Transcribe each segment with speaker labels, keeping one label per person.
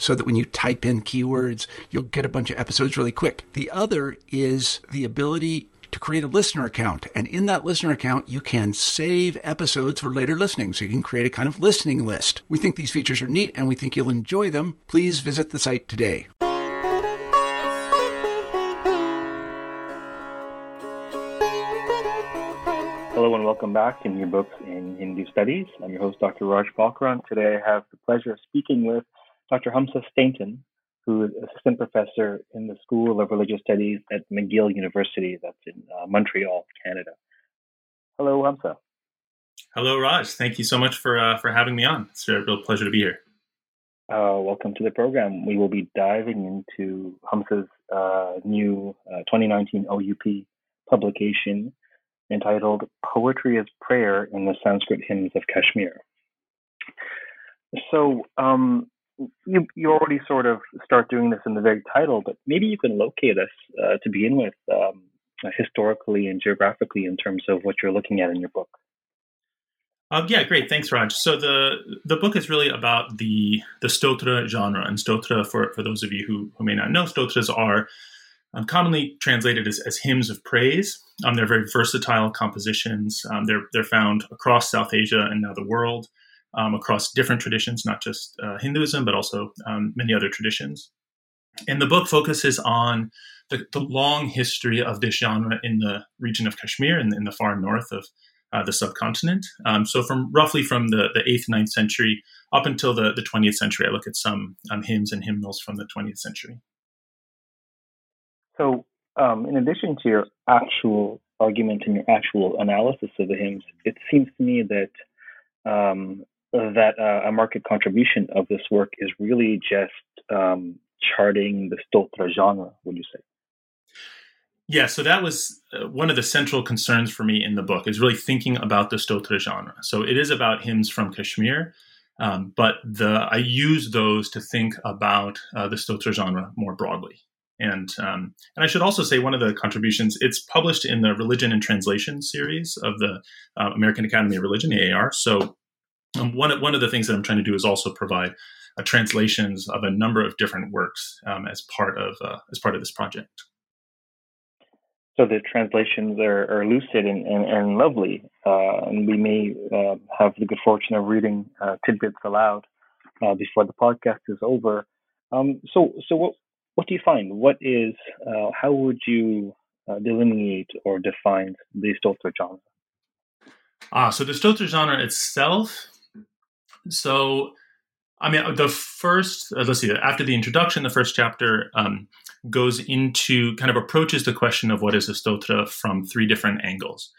Speaker 1: so that when you type in keywords, you'll get a bunch of episodes really quick. The other is the ability to create a listener account. And in that listener account, you can save episodes for later listening. So you can create a kind of listening list. We think these features are neat and we think you'll enjoy them. Please visit the site today.
Speaker 2: Hello and welcome back to New Books in Hindu Studies. I'm your host, Dr. Raj Balkaran. Today I have the pleasure of speaking with Dr. Hamsa Stainton, who is assistant professor in the School of Religious Studies at McGill University, that's in uh, Montreal, Canada. Hello, Hamsa.
Speaker 3: Hello, Raj. Thank you so much for uh, for having me on. It's a real pleasure to be here.
Speaker 2: Uh, welcome to the program. We will be diving into Hamsa's uh, new uh, 2019 OUP publication entitled Poetry as Prayer in the Sanskrit Hymns of Kashmir. So, um, you you already sort of start doing this in the very title, but maybe you can locate us uh, to begin with um, historically and geographically in terms of what you're looking at in your book.
Speaker 3: Um, yeah, great. Thanks, Raj. So the the book is really about the the stotra genre, and stotra for for those of you who, who may not know, stotras are um, commonly translated as, as hymns of praise. Um, they're very versatile compositions. Um, they're they're found across South Asia and now the world um, across different traditions, not just uh, Hinduism, but also um, many other traditions. And the book focuses on the, the, long history of this genre in the region of Kashmir in, in the far north of uh, the subcontinent. Um, so, from roughly from the, the 8th, 9th century up until the, the 20th century, I look at some um, hymns and hymnals from the 20th century.
Speaker 2: So, um, in addition to your actual argument and your actual analysis of the hymns, it seems to me that um, that uh, a market contribution of this work is really just um, charting the stotra genre, would you say?
Speaker 3: Yeah, so that was uh, one of the central concerns for me in the book is really thinking about the stotra genre. So it is about hymns from Kashmir, um, but the I use those to think about uh, the stotra genre more broadly. And um, and I should also say one of the contributions it's published in the Religion and Translation series of the uh, American Academy of Religion, AAR. So um, one, one of the things that I'm trying to do is also provide uh, translations of a number of different works um, as part of uh, as part of this project.
Speaker 2: So the translations are, are lucid and, and, and lovely, uh, and we may uh, have the good fortune of reading uh, tidbits aloud uh, before the podcast is over. Um, so, so what what do you find? What is how would you delineate or define the Stotra genre?
Speaker 3: Ah, so the Stotra genre itself so, I mean, the first, uh, let's see, after the introduction, the first chapter um, goes into kind of approaches the question of what is a stotra from three different angles.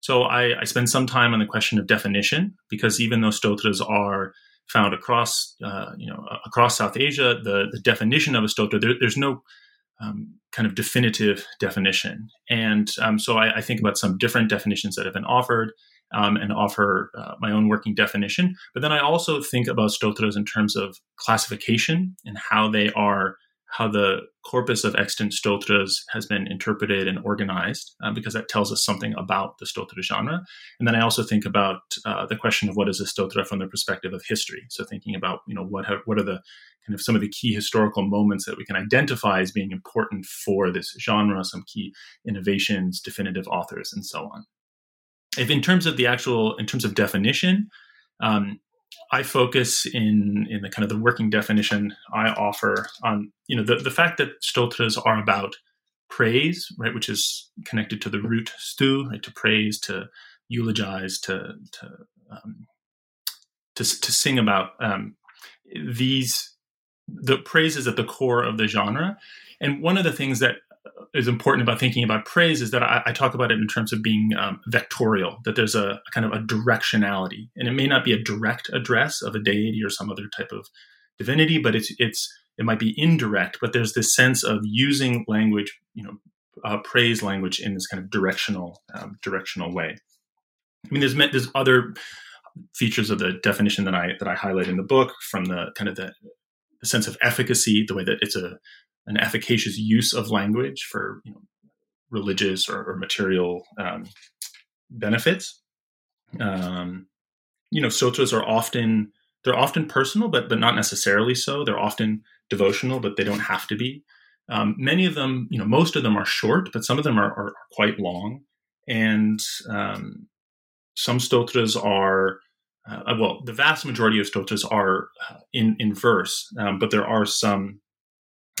Speaker 3: So I, I spend some time on the question of definition because even though stotras are found across, uh, you know, across South Asia, the, the definition of a stotra, there, there's no um, kind of definitive definition. And um, so I, I, think about some different definitions that have been offered um, and offer uh, my own working definition. But then I also think about stotras in terms of classification and how they are, how the corpus of extant stotras has been interpreted and organized, uh, because that tells us something about the stotra genre. And then I also think about uh, the question of what is a stotra from the perspective of history. So thinking about, you know, what have, what are the kind of some of the key historical moments that we can identify as being important for this genre, some key innovations, definitive authors, and so on. If in terms of the actual, in terms of definition, um, I focus in in the kind of the working definition I offer on you know the the fact that stotras are about praise, right, which is connected to the root stu, right, to praise, to eulogize, to to um, to, to sing about um, these the praise is at the core of the genre, and one of the things that is important about thinking about praise is that I, I talk about it in terms of being um, vectorial, that there's a, a, kind of a directionality, and it may not be a direct address of a deity or some other type of divinity, but it's it's it might be indirect, but there's this sense of using language, you know, uh, praise language in this kind of directional um, directional way. I mean, there's there's other features of the definition that I that I highlight in the book from the kind of the, the sense of efficacy, the way that it's a an efficacious use of language for you know, religious or, or material um, benefits. Um, you know, stotras are often they're often personal, but but not necessarily so. They're often devotional, but they don't have to be. Um, many of them, you know, most of them are short, but some of them are, are, quite long. And um, some stotras are, uh, well, the vast majority of stotras are uh, in in verse, um, but there are some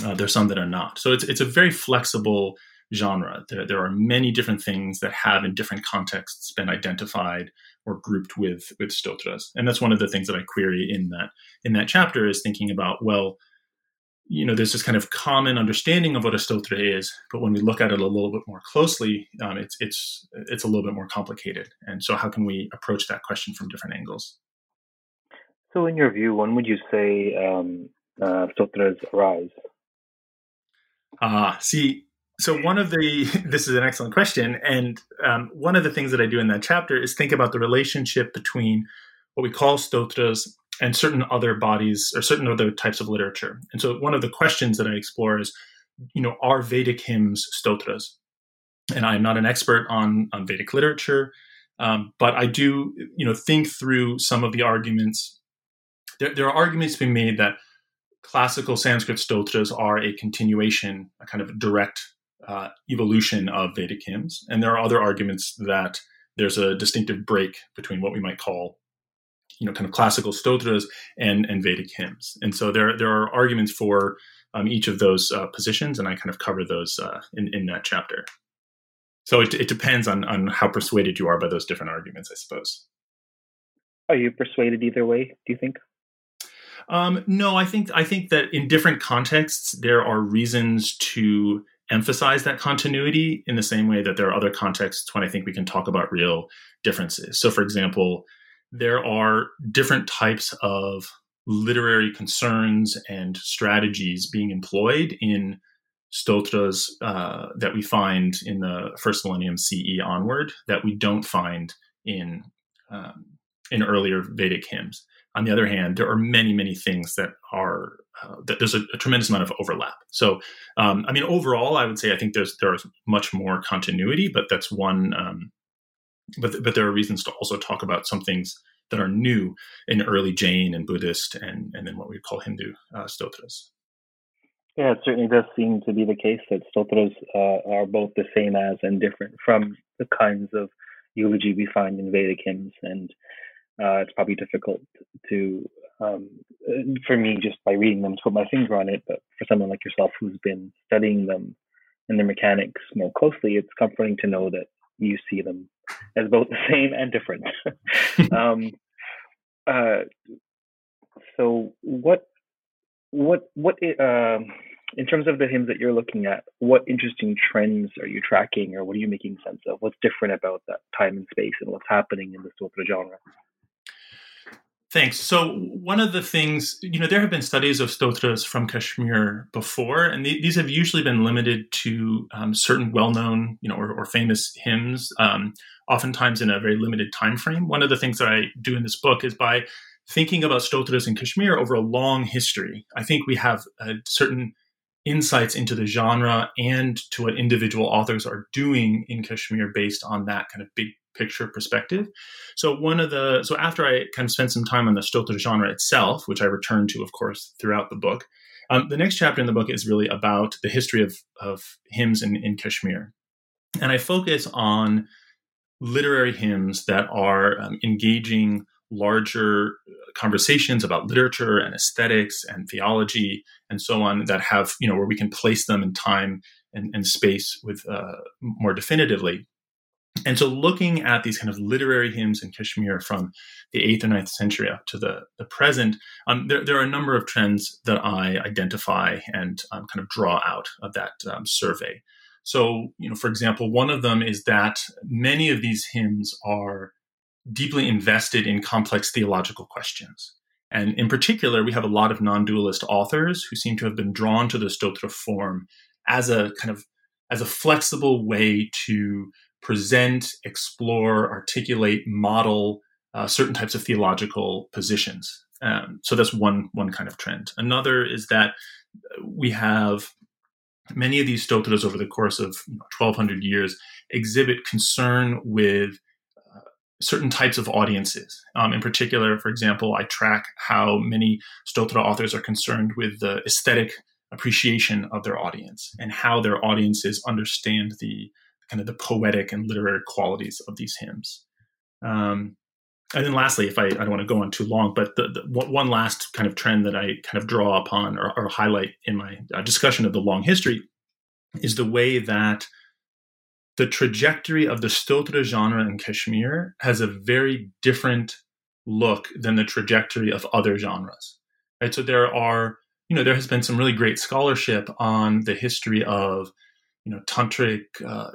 Speaker 3: uh, there's some that are not. So it's it's a very flexible genre. There, there are many different things that have in different contexts been identified or grouped with with stotras, and that's one of the things that I query in that in that chapter is thinking about well, you know, there's this kind of common understanding of what a stotra is, but when we look at it a little bit more closely, um, it's it's it's a little bit more complicated. And so, how can we approach that question from different angles?
Speaker 2: So, in your view, when would you say um, uh, stotras arise?
Speaker 3: Ah, uh, see, so one of the this is an excellent question, and um, one of the things that I do in that chapter is think about the relationship between what we call stotras and certain other bodies or certain other types of literature. And so one of the questions that I explore is, you know, are Vedic hymns stotras? And I am not an expert on on Vedic literature, um, but I do, you know, think through some of the arguments. There, there are arguments being made that classical Sanskrit stotras are a continuation, a kind of direct uh, evolution of Vedic hymns. And there are other arguments that there's a distinctive break between what we might call, you know, kind of classical stotras and, and Vedic hymns. And so there, there are arguments for um, each of those uh, positions, and I kind of cover those uh, in, in that chapter. So it, it depends on, on how persuaded you are by those different arguments, I suppose.
Speaker 2: Are you persuaded either way, do you think?
Speaker 3: Um, no, I think I think that in different contexts there are reasons to emphasize that continuity in the same way that there are other contexts when I think we can talk about real differences. So, for example, there are different types of literary concerns and strategies being employed in stotras uh, that we find in the first millennium CE onward that we don't find in um, in earlier Vedic hymns. On the other hand, there are many, many things that are uh, that there's a, a, tremendous amount of overlap. So, um, I mean, overall, I would say I think there's there is much more continuity, but that's one. Um, but but there are reasons to also talk about some things that are new in early Jain and Buddhist and and then what we call Hindu uh, stotras.
Speaker 2: Yeah, it certainly does seem to be the case that stotras uh, are both the same as and different from the kinds of eulogy we find in Vedic hymns and uh, it's probably difficult to, um, for me, just by reading them, to put my finger on it. But for someone like yourself who's been studying them and their mechanics more closely, it's comforting to know that you see them as both the same and different. um, uh, so, what, what, what? Uh, in terms of the hymns that you're looking at, what interesting trends are you tracking, or what are you making sense of? What's different about that time and space, and what's happening in the stotra genre?
Speaker 3: Thanks. So, one of the things, you know, there have been studies of stotras from Kashmir before, and th- these have usually been limited to um, certain well known, you know, or, or famous hymns, um, oftentimes in a very limited time frame. One of the things that I do in this book is by thinking about stotras in Kashmir over a long history. I think we have uh, certain insights into the genre and to what individual authors are doing in Kashmir based on that kind of big picture perspective. So one of the so after I kind of spent some time on the Stotra genre itself, which I return to, of course, throughout the book, um, the next chapter in the book is really about the history of of hymns in, in Kashmir, and I focus on literary hymns that are um, engaging larger conversations about literature and aesthetics and theology and so on that have you know where we can place them in time and, and space with uh, more definitively and so looking at these kind of literary hymns in kashmir from the 8th or 9th century up to the, the present um, there, there, are a number of trends that i identify and um, kind of draw out of that um, survey so you know for example one of them is that many of these hymns are deeply invested in complex theological questions. And in particular, we have a lot of non dualist authors who seem to have been drawn to the Stotra form as a kind of as a flexible way to present, explore, articulate, model uh, certain types of theological positions. Um, so that's one one kind of trend. Another is that we have many of these stotras over the course of you know, 1200 years exhibit concern with certain types of audiences. Um, in particular, for example, I track how many Stotra authors are concerned with the aesthetic appreciation of their audience and how their audiences understand the kind of the poetic and literary qualities of these hymns. Um, and then lastly, if I, I don't want to go on too long, but the, the, one last kind of trend that I kind of draw upon or, or highlight in my uh, discussion of the long history is the way that the trajectory of the stotra genre in Kashmir has a very different look than the trajectory of other genres. Right? So there are, you know, there has been some really great scholarship on the history of, you know, tantric uh,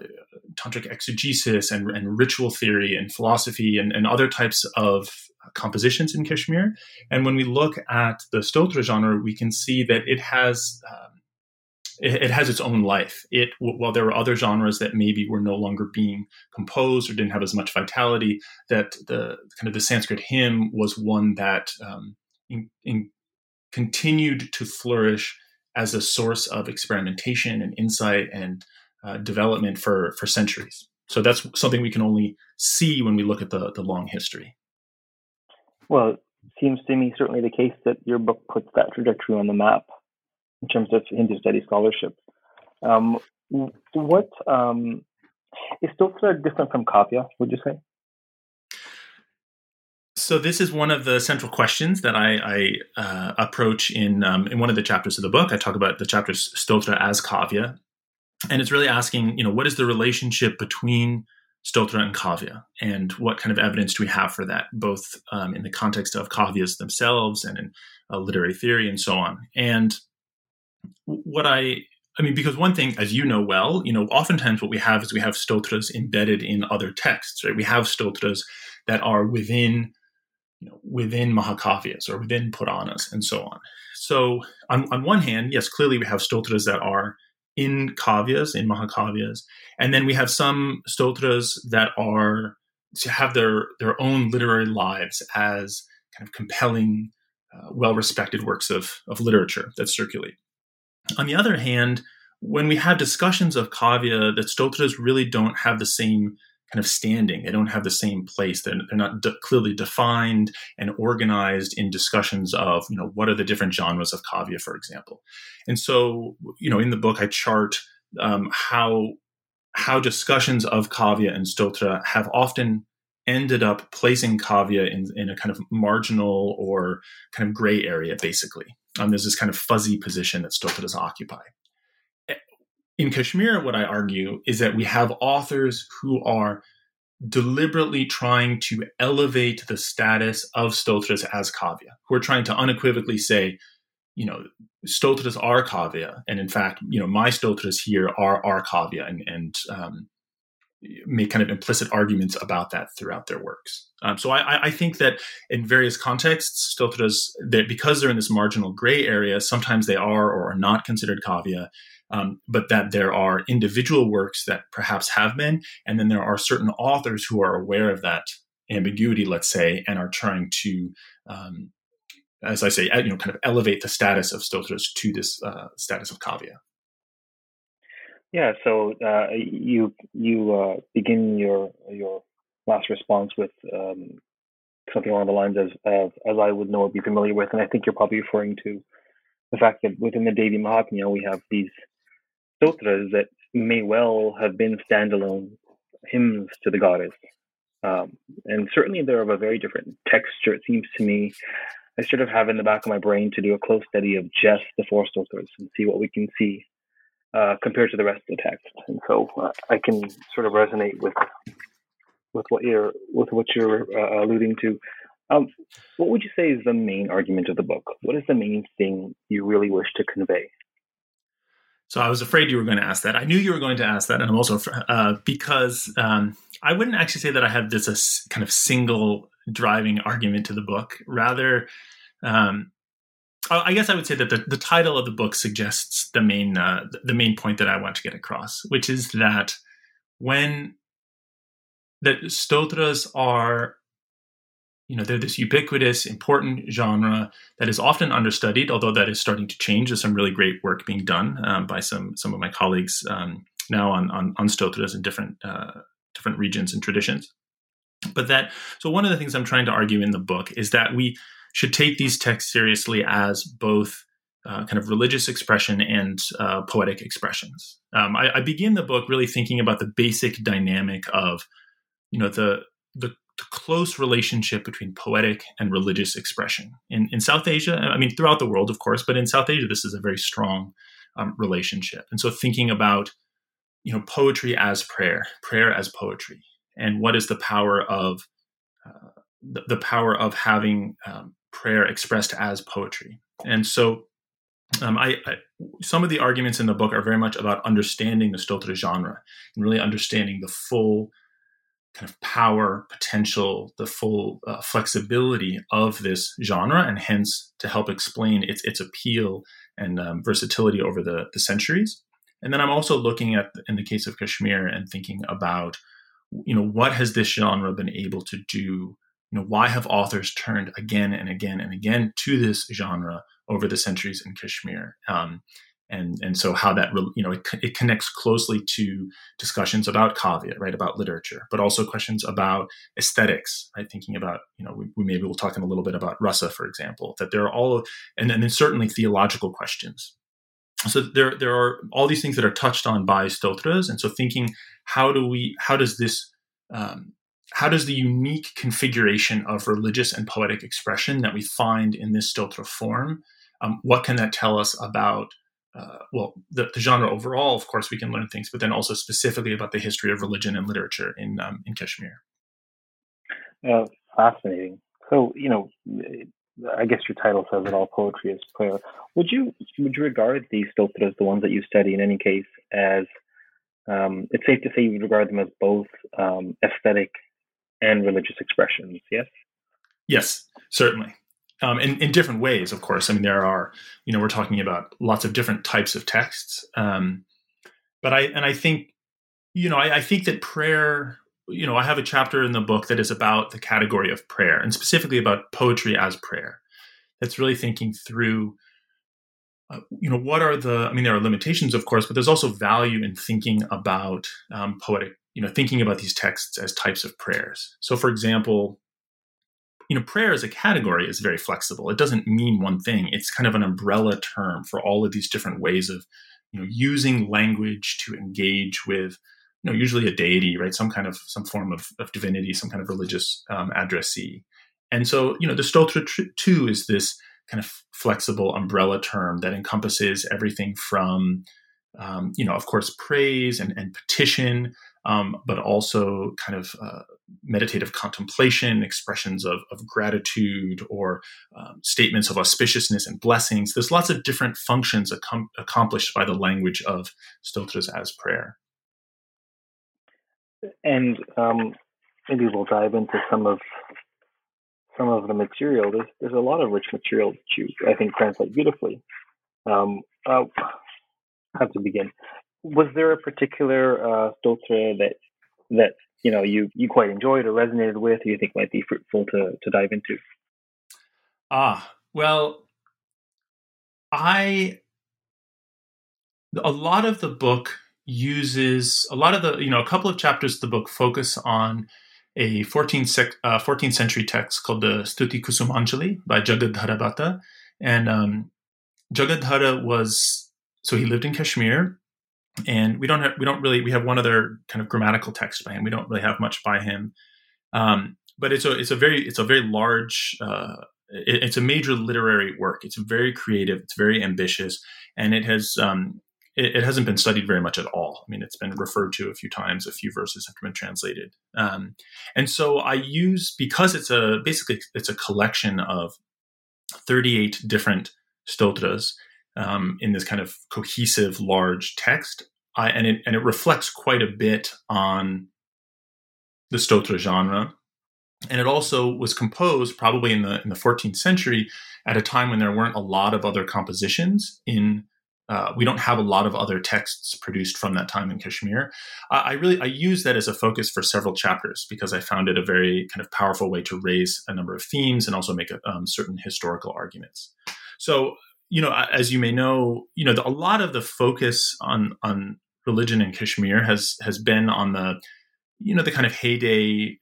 Speaker 3: tantric exegesis and, and ritual theory and philosophy and, and other types of compositions in Kashmir. And when we look at the stotra genre, we can see that it has um, it, has its own life. It while there were other genres that maybe were no longer being composed or didn't have as much vitality, that the kind of the Sanskrit hymn was one that um, in, in continued to flourish as a source of experimentation and insight and uh, development for for centuries. So that's something we can only see when we look at the the long history.
Speaker 2: Well, it seems to me certainly the case that your book puts that trajectory on the map in terms of Hindu study scholarship. Um, what um, is different from Kavya? Would you say?
Speaker 3: So this is one of the central questions that I, I uh, approach in um, in one of the chapters of the book. I talk about the chapters Stotra as Kavya, and it's really asking, you know, what is the relationship between Stotra and Kavya, and what kind of evidence do we have for that, both um, in the context of Kavyas themselves and in uh, literary theory and so on. And what I I mean, because one thing, as you know well, you know, oftentimes what we have is we have stotras embedded in other texts, right? We have stotras that are within, you know, within Mahakavyas or within Puranas and so on. So on, on one hand, yes, clearly we have stotras that are in kavyas, in Mahakavyas, and then we have some stotras that are to have their their own literary lives as kind of compelling, uh, well-respected works of of literature that circulate. On the other hand, when we have discussions of kavya, that stotras really don't have the same kind of standing. They don't have the same place. They're, they're not de- clearly defined and organized in discussions of, you know, what are the different genres of kavya, for example. And so, you know, in the book, I chart um, how how discussions of kavya and stotra have often ended up placing kavya in, in a kind of marginal or kind of gray area, basically. Um, there's this kind of fuzzy position that Stotras occupy. In Kashmir, what I argue is that we have authors who are deliberately trying to elevate the status of Stotras as Kavya, who are trying to unequivocally say, you know, Stotras are Kavya, and in fact, you know, my Stotras here are are Kavya, and, and um, make kind of implicit arguments about that throughout their works. Um, so I, I, think that in various contexts, stotras, that because they're in this marginal gray area, sometimes they are or are not considered kavya, um, but that there are individual works that perhaps have been, and then there are certain authors who are aware of that ambiguity, let's say, and are trying to, um, as I say, you know, kind of elevate the status of stotras to this uh, status of kavya.
Speaker 2: Yeah, so uh, you you uh, begin your your last response with um, something along the lines as, as as I would know or be familiar with, and I think you're probably referring to the fact that within the Devi Mahatmya we have these stotras that may well have been standalone hymns to the goddess. Um, and certainly they're of a very different texture, it seems to me. I sort of have in the back of my brain to do a close study of just the four stotras and see what we can see uh, compared to the rest of the text. And so uh, I can sort of resonate with with what you're with what you're uh, alluding to. Um, what would you say is the main argument of the book? What is the main thing you really wish to convey?
Speaker 3: So I was afraid you were going to ask that. I knew you were going to ask that, and I'm also uh, because um, I wouldn't actually say that I have this a kind of single driving argument to the book. Rather, um, I guess I would say that the, the title of the book suggests the main uh, the main point that I want to get across, which is that when that stotras are you know they're this ubiquitous important genre that is often understudied although that is starting to change. There's some really great work being done um, by some some of my colleagues um, now on, on, on stotras in different uh, different regions and traditions. But that so one of the things i'm trying to argue in the book is that we should take these texts seriously as both uh, kind of religious expression and uh, poetic expressions. Um, I, I begin the book really thinking about the basic dynamic of you know the the close relationship between poetic and religious expression in in South Asia. I mean, throughout the world, of course, but in South Asia, this is a very strong um, relationship. And so, thinking about you know poetry as prayer, prayer as poetry, and what is the power of uh, the, the, power of having um, prayer expressed as poetry. And so, um, I, I, some of the arguments in the book are very much about understanding the stotra genre and really understanding the full kind of power, potential, the full uh, flexibility of this genre, and hence to help explain its its appeal and um, versatility over the, the centuries. And then I'm also looking at, in the case of Kashmir, and thinking about, you know, what has this genre been able to do? You know, why have authors turned again and again and again to this genre over the centuries in Kashmir? Um, and and so how that you know it, it connects closely to discussions about kavya right about literature but also questions about aesthetics right thinking about you know we, we maybe we'll talk in a little bit about rasa for example that there are all and, and then certainly theological questions. So there there are all these things that are touched on by stotras and so thinking how do we how does this um, how does the unique configuration of religious and poetic expression that we find in this stotra form um, what can that tell us about uh, well, the, the, genre overall, of course, we can learn things, but then also specifically about the history of religion and literature in um, in Kashmir.
Speaker 2: Uh, fascinating. So, you know, I guess your title says it all. Poetry is prayer. Would you would you regard these stotras, the ones that you study, in any case, as um, it's safe to say you would regard them as both um, aesthetic and religious expressions? Yes.
Speaker 3: Yes, certainly um, in, in different ways, of course. I mean, there are, you know, we're talking about lots of different types of texts. Um, but I, and I think, you know, I, I think that prayer, you know, I have a chapter in the book that is about the category of prayer and specifically about poetry as prayer. That's really thinking through, uh, you know, what are the, I mean, there are limitations, of course, but there's also value in thinking about um, poetic, you know, thinking about these texts as types of prayers. So, for example, you know, prayer as a category is very flexible. It doesn't mean one thing. It's kind of an umbrella term for all of these different ways of, you know, using language to engage with, you know, usually a deity, right? Some kind of some form of, of divinity, some kind of religious um, addressee. And so, you know, the stotra too is this kind of flexible umbrella term that encompasses everything from, um, you know, of course, praise and, and petition, um, but also kind of uh, meditative contemplation, expressions of, of gratitude, or um, statements of auspiciousness and blessings. There's lots of different functions ac- accomplished by the language of stotras as prayer.
Speaker 2: And um, maybe we'll dive into some of some of the material. There's there's a lot of rich material you I think translate beautifully. Um, uh, how to begin? Was there a particular uh, stotra that that you know you you quite enjoyed or resonated with, or you think might be fruitful to to dive into?
Speaker 3: Ah, well, I a lot of the book uses a lot of the you know a couple of chapters of the book focus on a 14th, sec- uh, 14th century text called the Stuti Kusumanjali by Jagadhara Bhatta. And um, Jagadhara was, so he lived in Kashmir. And we don't have, we don't really, we have one other kind of grammatical text by him. We don't really have much by him. Um, but it's a, it's a very, it's a very large, uh, it, it's a major literary work. It's very creative. It's very ambitious. And it has, um, it, it, hasn't been studied very much at all. I mean, it's been referred to a few times. A few verses have been translated, um, and so I use because it's a basically it's a collection of thirty eight different stotras um, in this kind of cohesive large text, I, and it and it reflects quite a bit on the stotra genre. And it also was composed probably in the in the 14th century at a time when there weren't a lot of other compositions in uh, we don't have a lot of other texts produced from that time in Kashmir. I really I use that as a focus for several chapters because I found it a very kind of powerful way to raise a number of themes and also make a, um, certain historical arguments. So you know, as you may know, you know the, a lot of the focus on on religion in Kashmir has has been on the you know the kind of heyday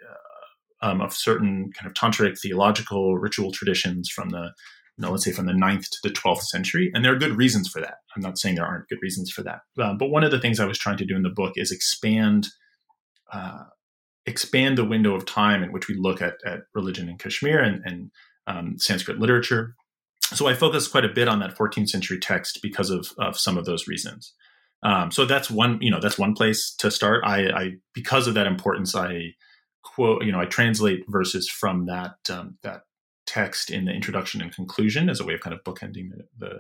Speaker 3: uh, um, of certain kind of tantric theological ritual traditions from the you know, let's say from the 9th to the 12th century. And there are good reasons for that. I'm not saying there aren't good reasons for that. Uh, but one of the things I was trying to do in the book is expand uh, expand the window of time in which we look at, at religion in Kashmir and, and um, Sanskrit literature. So I focused quite a bit on that 14th century text because of, of some of those reasons. Um, so that's one, you know, that's one place to start. I, I, because of that importance, I quote, you know, I translate verses from that um, that text in the introduction and conclusion as a way of kind of bookending the, the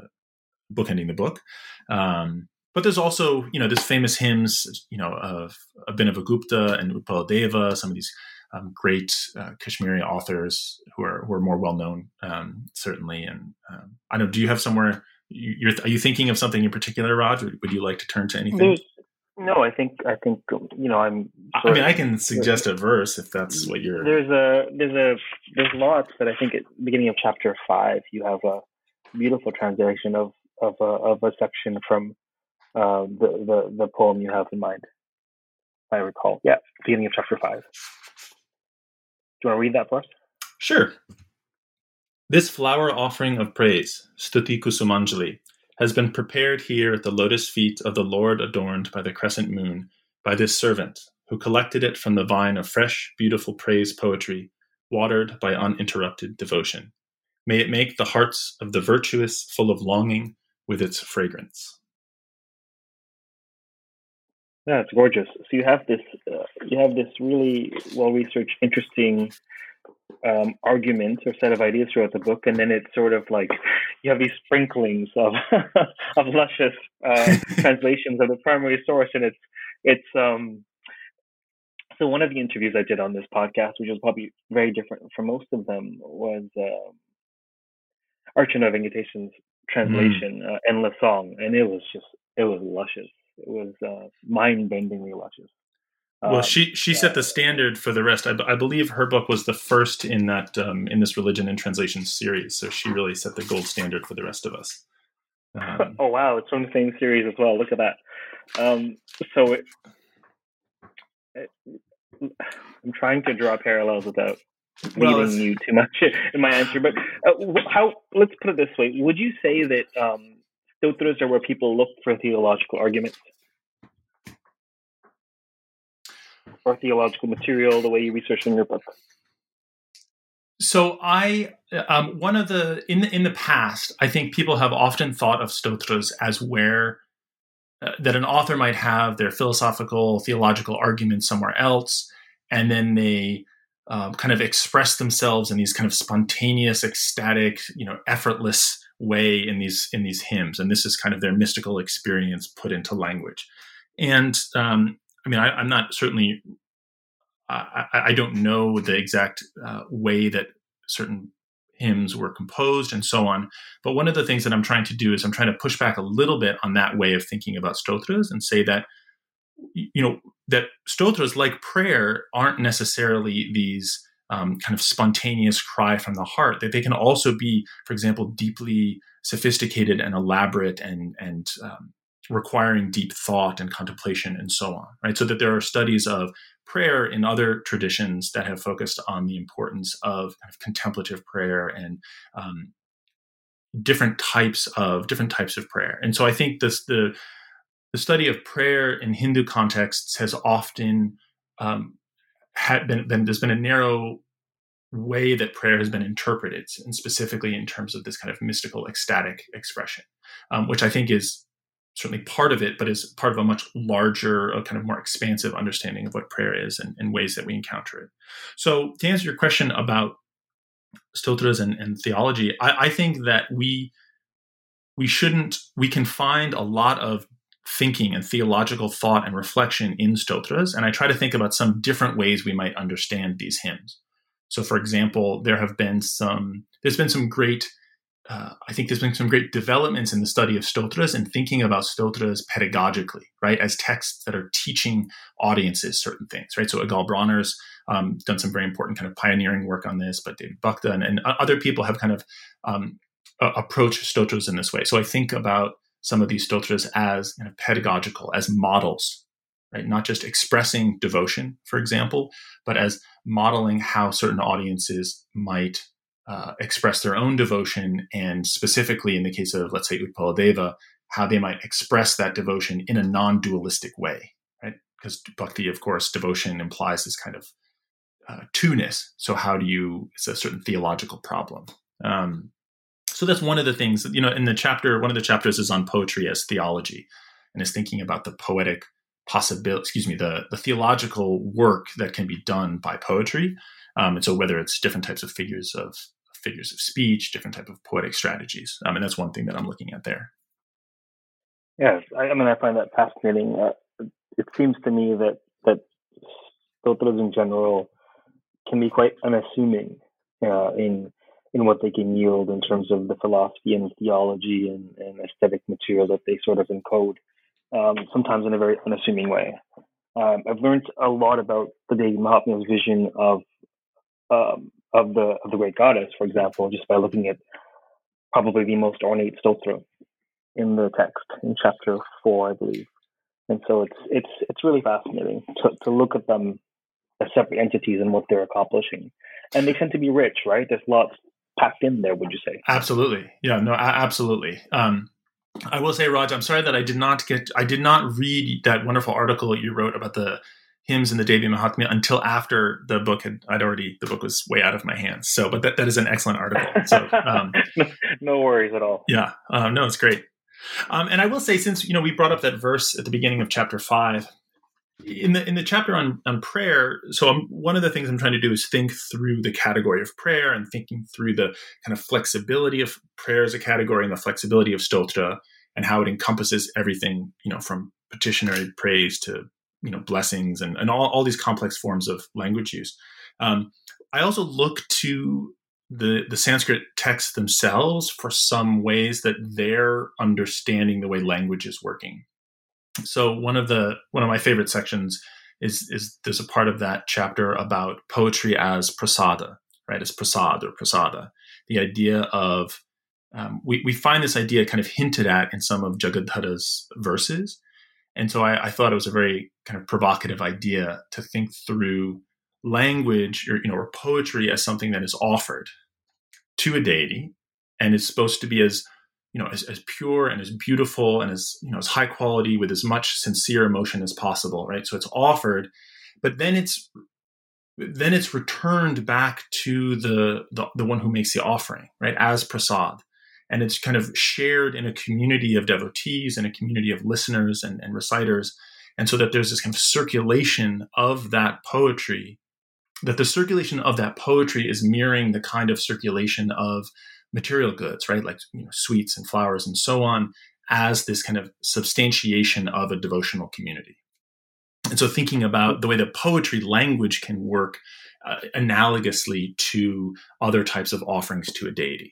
Speaker 3: bookending the book. Um, but there's also, you know, this famous hymns, you know, of Abhinavagupta and Utpaladeva, some of these um, great uh, Kashmiri authors who are who are more well known, um, certainly. And um, I don't. Do you have somewhere? You're, are you thinking of something in particular, Raj? Would, would you like to turn to anything?
Speaker 2: There's, no, I think I think you know I'm.
Speaker 3: I mean, I can suggest a verse if that's what you're.
Speaker 2: There's a there's a there's lots, but I think at the beginning of chapter five, you have a beautiful translation of of a of a section from uh, the the the poem you have in mind. I recall, yeah, beginning of chapter five. You want to read that for us?
Speaker 3: Sure. This flower offering of praise, Stuti Kusumanjali, has been prepared here at the lotus feet of the Lord adorned by the crescent moon, by this servant, who collected it from the vine of fresh, beautiful praise poetry, watered by uninterrupted devotion. May it make the hearts of the virtuous full of longing with its fragrance.
Speaker 2: Yeah, it's gorgeous. So you have this, uh, you have this really well-researched, interesting um, arguments or set of ideas throughout the book, and then it's sort of like you have these sprinklings of of luscious uh, translations of the primary source, and it's it's um. So one of the interviews I did on this podcast, which was probably very different from most of them, was uh, Archana Venkatesan's translation, mm. uh, "Endless Song," and it was just it was luscious. It was uh, mind-bendingly luscious.
Speaker 3: Well, um, she she set the standard for the rest. I, I, believe her book was the first in that um, in this religion and translation series, so she really set the gold standard for the rest of us.
Speaker 2: Um, oh wow, it's from the same series as well. Look at that. Um, so it, it, I'm trying to draw parallels without well, leading you too much in my answer. But uh, how? Let's put it this way: Would you say that stotras are where people look for theological arguments? or theological material the way you research in your book?
Speaker 3: So I, um, one of the in the, in the past, I think people have often thought of stotras as where uh, that an author might have their philosophical theological arguments somewhere else, and then they um, kind of express themselves in these kind of spontaneous, ecstatic, you know, effortless way in these in these hymns, and this is kind of their mystical experience put into language. And um, I mean, I, am not certainly, I, I, don't know the exact uh, way that certain hymns were composed and so on. But one of the things that I'm trying to do is I'm trying to push back a little bit on that way of thinking about stotras and say that, you know, that stotras like prayer aren't necessarily these um, kind of spontaneous cry from the heart. That they can also be, for example, deeply sophisticated and elaborate and and um, requiring deep thought and contemplation and so on, right? So that there are studies of prayer in other traditions that have focused on the importance of, kind of contemplative prayer and um, different types of different types of prayer. And so I think this the the study of prayer in Hindu contexts has often um, had been, been there's been a narrow way that prayer has been interpreted, and specifically in terms of this kind of mystical, ecstatic expression, um, which I think is certainly part of it, but is part of a much larger, a kind of more expansive understanding of what prayer is and, and ways that we encounter it. So, to answer your question about stotras and, and theology, I, I think that we we shouldn't we can find a lot of thinking and theological thought and reflection in stotras and i try to think about some different ways we might understand these hymns so for example there have been some there's been some great uh, I think there's been some great developments in the study of stotras and thinking about stotras pedagogically, right, as texts that are teaching audiences certain things, right. So Yigal Bronner's um, done some very important kind of pioneering work on this, but David Buchta and, and other people have kind of um, approached stotras in this way. So I think about some of these stotras as kind of pedagogical, as models, right, not just expressing devotion, for example, but as modeling how certain audiences might uh, express their own devotion, and specifically in the case of, let's say, Utpaladeva, how they might express that devotion in a non dualistic way, right? Because bhakti, of course, devotion implies this kind of uh, two-ness. So, how do you, it's a certain theological problem. Um, so, that's one of the things, you know, in the chapter, one of the chapters is on poetry as theology and is thinking about the poetic possibility, excuse me, the, the theological work that can be done by poetry. Um, and so whether it's different types of figures of figures of speech, different type of poetic strategies. Um, and that's one thing that I'm looking at there.
Speaker 2: Yes, I, I mean I find that fascinating. Uh, it seems to me that that stotras in general can be quite unassuming uh, in in what they can yield in terms of the philosophy and theology and, and aesthetic material that they sort of encode, um, sometimes in a very unassuming way. Um, I've learned a lot about the Devi Mahatmya's vision of um, of the of the great goddess, for example, just by looking at probably the most ornate stotra in the text in chapter four, I believe. And so it's it's it's really fascinating to to look at them as separate entities and what they're accomplishing. And they tend to be rich, right? There's lots packed in there, would you say?
Speaker 3: Absolutely. Yeah, no, absolutely. Um, I will say, Raj, I'm sorry that I did not get, I did not read that wonderful article you wrote about the hymns in the Devi Mahatmya until after the book had I'd already the book was way out of my hands. So, but that, that is an excellent article. So, um,
Speaker 2: no worries at all.
Speaker 3: Yeah, um, no, it's great. Um, and I will say, since you know we brought up that verse at the beginning of chapter five, in the in the chapter on on prayer. So, I'm, one of the things I'm trying to do is think through the category of prayer and thinking through the kind of flexibility of prayer as a category and the flexibility of stotra and how it encompasses everything, you know, from petitionary praise to you know blessings and, and all, all these complex forms of language use um, i also look to the the sanskrit texts themselves for some ways that they're understanding the way language is working so one of the one of my favorite sections is is there's a part of that chapter about poetry as prasada right? As prasad or prasada. The idea of um, we, we find this idea kind of hinted at in some of Jagadhara's verses, and so I, I, thought it was a very kind of provocative idea to think through language or you know or poetry as something that is offered to a deity and is supposed to be as you know as, as pure and as beautiful and as you know as high quality with as much sincere emotion as possible right? So it's offered but then it's then it's returned back to the, the, the one who makes the offering right? As prasad. And it's kind of shared in a community of devotees and a community of listeners and, and reciters. And so that there's this kind of circulation of that poetry that the circulation of that poetry is mirroring the kind of circulation of material goods right? Like you know, sweets and flowers and so on as this kind of substantiation of a devotional community. And so thinking about the way that poetry language can work uh, analogously to other types of offerings to a deity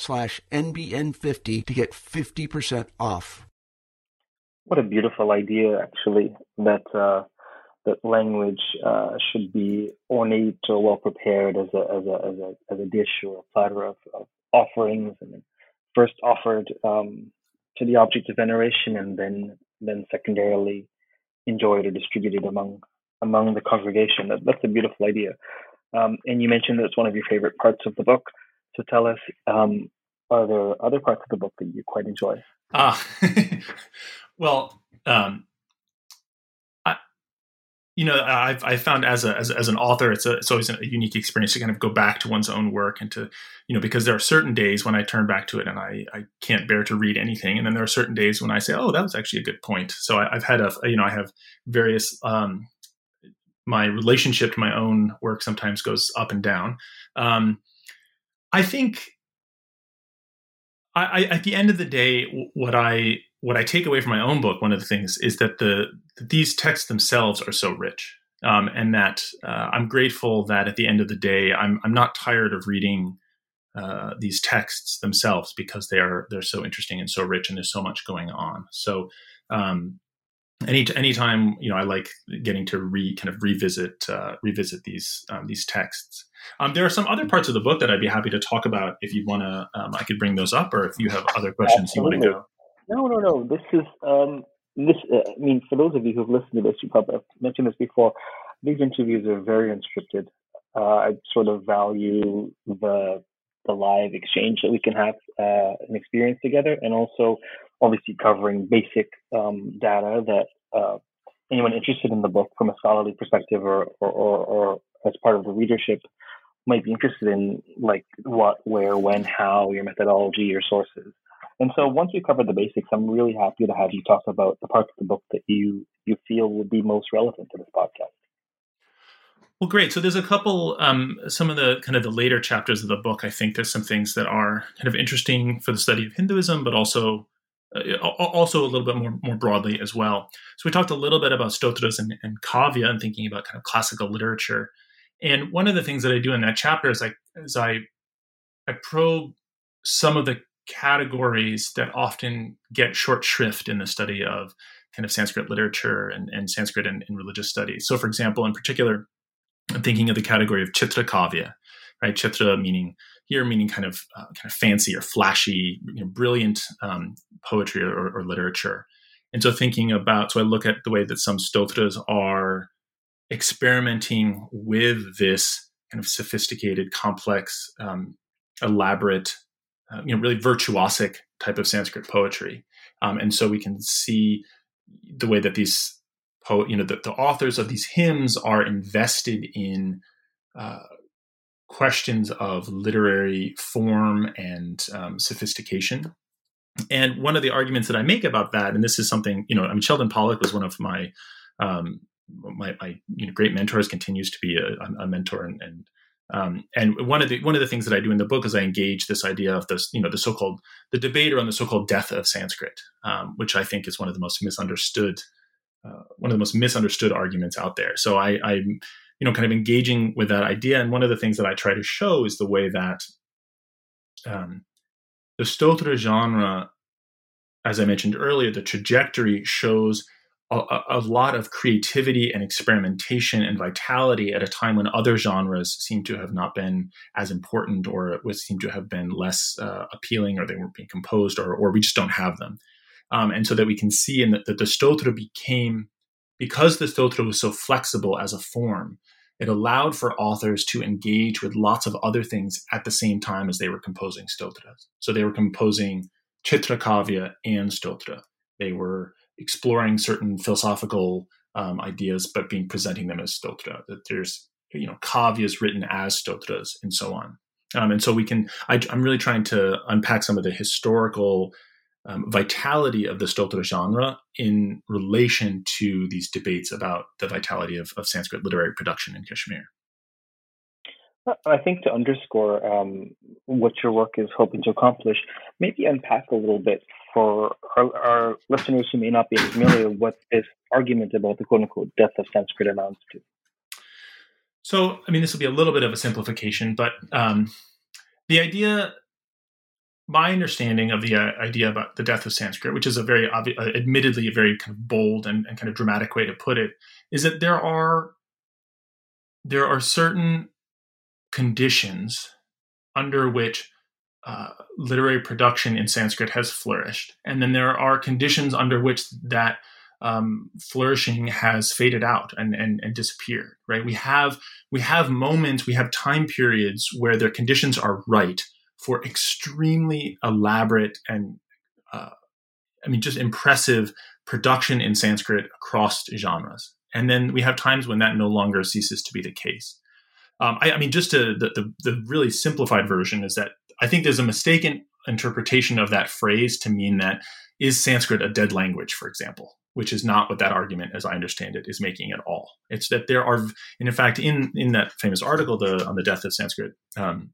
Speaker 1: slash NBN50 to get 50% off.
Speaker 2: What a beautiful idea, actually, that uh, that language uh, should be ornate or well prepared as a, as a, as a, as a dish or a platter of, of offerings and first offered um, to the object of veneration and then then secondarily enjoyed or distributed among among the congregation. That, that's a beautiful idea. Um, and you mentioned that it's one of your favorite parts of the book. So tell us, um, are there other parts of the book that you quite enjoy?
Speaker 3: Ah, well, um, I, you know, I've I found as a, as, as an author, it's a, it's always a unique experience to kind of go back to one's own work and to, you know, because there are certain days when I turn back to it and I, I can't bear to read anything, and then there are certain days when I say, oh, that was actually a good point. So I, have had a, you know, I have various. Um, my relationship to my own work sometimes goes up and down. Um, I think I, I, at the end of the day, what I what I take away from my own book, one of the things is that the that these texts themselves are so rich, um, and that uh, I'm grateful that at the end of the day, I'm I'm not tired of reading uh, these texts themselves because they are they're so interesting and so rich, and there's so much going on. So um, any anytime you know I like getting to re kind of revisit uh, revisit these um, these texts. Um, there are some other parts of the book that I'd be happy to talk about if you want to. Um, I could bring those up, or if you have other questions Absolutely. you want
Speaker 2: to go. No, no, no. This is um, this. Uh, I mean, for those of you who've listened to this, you probably have mentioned this before. These interviews are very unscripted. Uh, I sort of value the the live exchange that we can have uh, an experience together, and also obviously covering basic um, data that uh, anyone interested in the book from a scholarly perspective or, or, or, or, as part of the readership might be interested in, like what, where, when, how, your methodology, your sources. And so once we've covered the basics, I'm really happy to have you talk about the parts of the book that you you feel would be most relevant to this podcast.
Speaker 3: Well, great. So there's a couple, um, some of the kind of the later chapters of the book. I think there's some things that are kind of interesting for the study of Hinduism, but also uh, also a little bit more more broadly as well. So we talked a little bit about stotras and, and kavya and thinking about kind of classical literature. And one of the things that I do in that chapter is I is I I probe some of the categories that often get short shrift in the study of kind of Sanskrit literature and, and Sanskrit and, and religious studies. So, for example, in particular, I'm thinking of the category of chitra kavya, right? Chitra meaning here meaning kind of uh, kind of fancy or flashy, you know, brilliant um, poetry or, or, literature. And so thinking about, so I look at the way that some stotras are experimenting with this kind of sophisticated, complex, um, elaborate, uh, you know, really virtuosic type of Sanskrit poetry. Um, and so we can see the way that these poet, you know, the, the authors of these hymns are invested in uh, questions of literary form and um, sophistication. And one of the arguments that I make about that, and this is something, you know, I mean, Sheldon Pollock was one of my um, my, my you know, great mentors, continues to be a, a mentor, and and, um, and one of the one of the things that I do in the book is I engage this idea of this, you know, the so-called the debate around the so-called death of Sanskrit, um, which I think is one of the most misunderstood uh, one of the most misunderstood arguments out there. So I, I'm you know, kind of engaging with that idea. And one of the things that I try to show is the way that um, the Stotra genre, as I mentioned earlier, the trajectory shows a, a, lot of creativity and experimentation and vitality at a time when other genres seem to have not been as important or was seem to have been less uh, appealing or they weren't being composed or, or we just don't have them. Um, and so that we can see in that the stotra became, because the stotra was so flexible as a form, it allowed for authors to engage with lots of other things at the same time as they were composing stotras. So they were composing Chitrakavya and stotra. They were exploring certain philosophical um, ideas, but being presenting them as stotra. That there's you know kavyas written as stotras and so on. Um, and so we can. I, am really trying to unpack some of the historical um, vitality of the stotra genre in relation to these debates about the vitality of, of Sanskrit literary production in Kashmir.
Speaker 2: I think to underscore um, what your work is hoping to accomplish, maybe unpack a little bit for our, our listeners who may not be familiar what this argument about the quote unquote death of Sanskrit amounts to.
Speaker 3: So, I mean, this will be a little bit of a simplification, but um, the idea, my understanding of the uh, idea about the death of Sanskrit, which is a very obvious, uh, admittedly a very kind of bold and, and kind of dramatic way to put it, is that there are there are certain conditions under which uh, literary production in Sanskrit has flourished. And then there are conditions under which that um, flourishing has faded out and, and, and disappeared, right? We have, we have moments, we have time periods where their conditions are right for extremely elaborate and, uh, I mean, just impressive production in Sanskrit across genres. And then we have times when that no longer ceases to be the case. Um, I, I, mean, just to, the, the, the really simplified version is that I think there's a mistaken interpretation of that phrase to mean that is Sanskrit a dead language, for example, which is not what that argument, as I understand it, is making at all. It's that there are, and in fact, in in that famous article the, on the death of Sanskrit, um,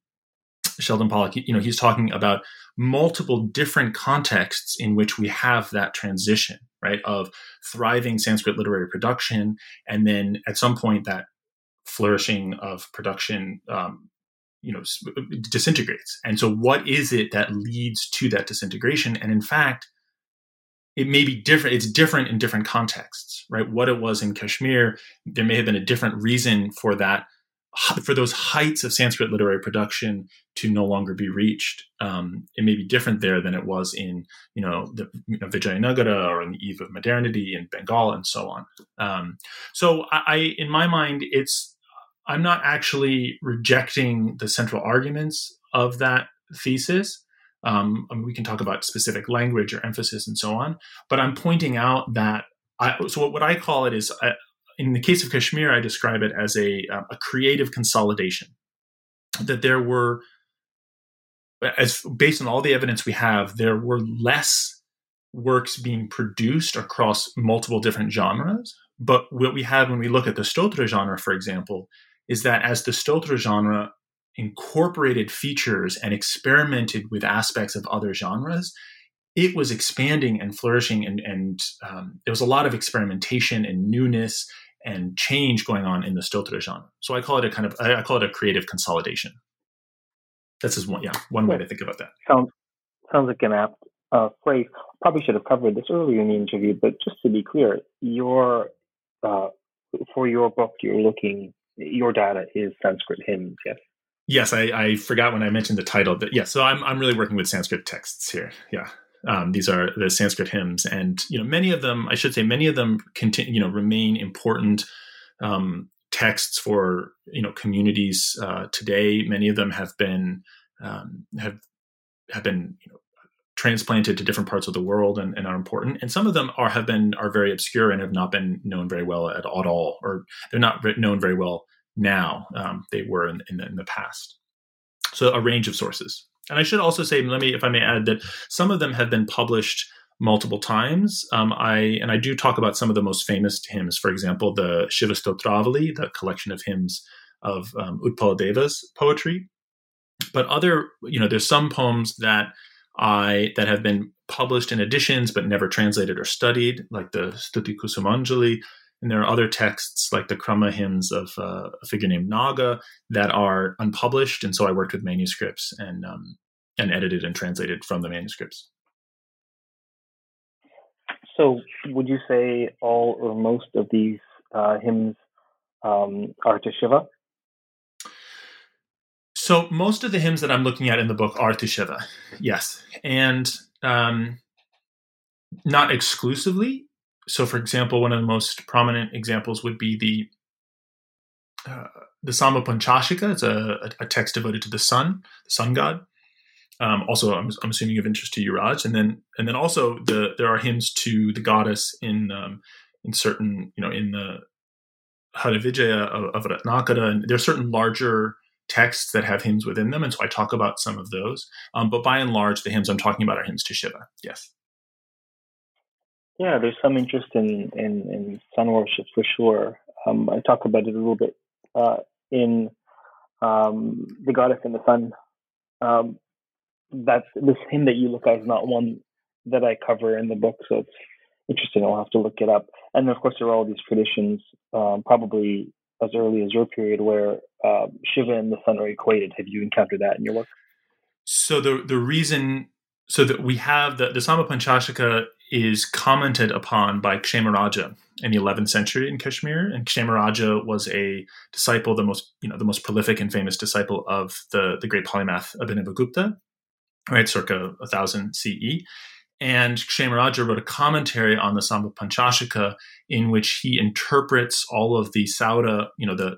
Speaker 3: Sheldon Pollock, you know, he's talking about multiple different contexts in which we have that transition, right, of thriving Sanskrit literary production, and then at some point that flourishing of production um, you know disintegrates. And so what is it that leads to that disintegration? And in fact it may be different it's different in different contexts right? What it was in kashmir there may have been a different reason for that for those heights of sanskrit literary production to no longer be reached. Um, it may be different there than it was in you know the you know, vijayanagara or on the eve of modernity in bengal and so on. Um, so I, I in my mind it's I'm not actually rejecting the central arguments of that thesis. Um, I mean, we can talk about specific language or emphasis and so on, but I'm pointing out that I, so what I call it is, uh, in the case of Kashmir, I describe it as a, uh, a creative consolidation. That there were, as based on all the evidence we have, there were less works being produced across multiple different genres. But what we have when we look at the Stotra genre, for example, is that as the Stotra genre incorporated features and experimented with aspects of other genres, it was expanding and flourishing, and, and um, there was a lot of experimentation and newness and change going on in the Stotra genre. So I call it a kind of I call it a creative consolidation. That's just one yeah one way to think about that.
Speaker 2: Sounds sounds like an apt uh, phrase. Probably should have covered this earlier in the interview, but just to be clear, your uh, for your book, you're looking your data is Sanskrit hymns, yes?
Speaker 3: Yes, I, I forgot when I mentioned the title, but yeah, so I'm I'm really working with Sanskrit texts here. Yeah. Um, these are the Sanskrit hymns, and you know many of them. I should say many of them continue, you know, remain important um, texts for you know communities uh, today. Many of them have been um, have have been you know transplanted to different parts of the world and, and, are important. And some of them are have been are very obscure and have not been known very well at, at all, or they're not known very well now. Um, they were in, in, the, in the past. So a range of sources. And I should also say, let me, if I may add, that some of them have been published multiple times. Um, I and I do talk about some of the most famous hymns. For example, the Shiva Stotravali, the collection of hymns of um, Utpala Deva's poetry. But other, you know, there's some poems that I that have been published in editions but never translated or studied, like the Stuti Kusumanjali. And there are other texts like the Krama hymns of uh, a figure named Naga that are unpublished. And so I worked with manuscripts and um, and edited and translated from the manuscripts.
Speaker 2: So, would you say all or most of these uh, hymns um, are to Shiva?
Speaker 3: So, most of the hymns that I'm looking at in the book are to Shiva, yes, and um, not exclusively. So, for example, one of the most prominent examples would be the uh, the Samba Panchashika. It's a, a, text devoted to the sun, the sun god. Um, also, I'm, I'm, assuming of interest to you, Raj. And then, and then also, the there are hymns to the goddess in um, in certain, you know, in the Hara Vijaya of, of Ratnakara, and there are certain larger texts that have hymns within them, and so I talk about some of those. Um, but by and large, the hymns I'm talking about are hymns to Shiva. Yes.
Speaker 2: Yeah, there's some interest in in, in sun worship for sure. Um, I talk about it a little bit uh, in um, the goddess and the sun. Um, that's this hymn that you look at is not one that I cover in the book, so it's interesting. I'll have to look it up. And of course, there are all these traditions, um, probably as early as your period, where uh, Shiva and the sun are equated. Have you encountered that in your work?
Speaker 3: So the the reason so that we have the the Samba Panchashika is commented upon by Kshemaraja in the 11th century in Kashmir, and Kshemaraja was a disciple, the most you know the most prolific and famous disciple of the the great polymath Abhinavagupta, right, circa 1000 CE. And Kshemaraja wrote a commentary on the Samba Panchashika in which he interprets all of the saura, you know, the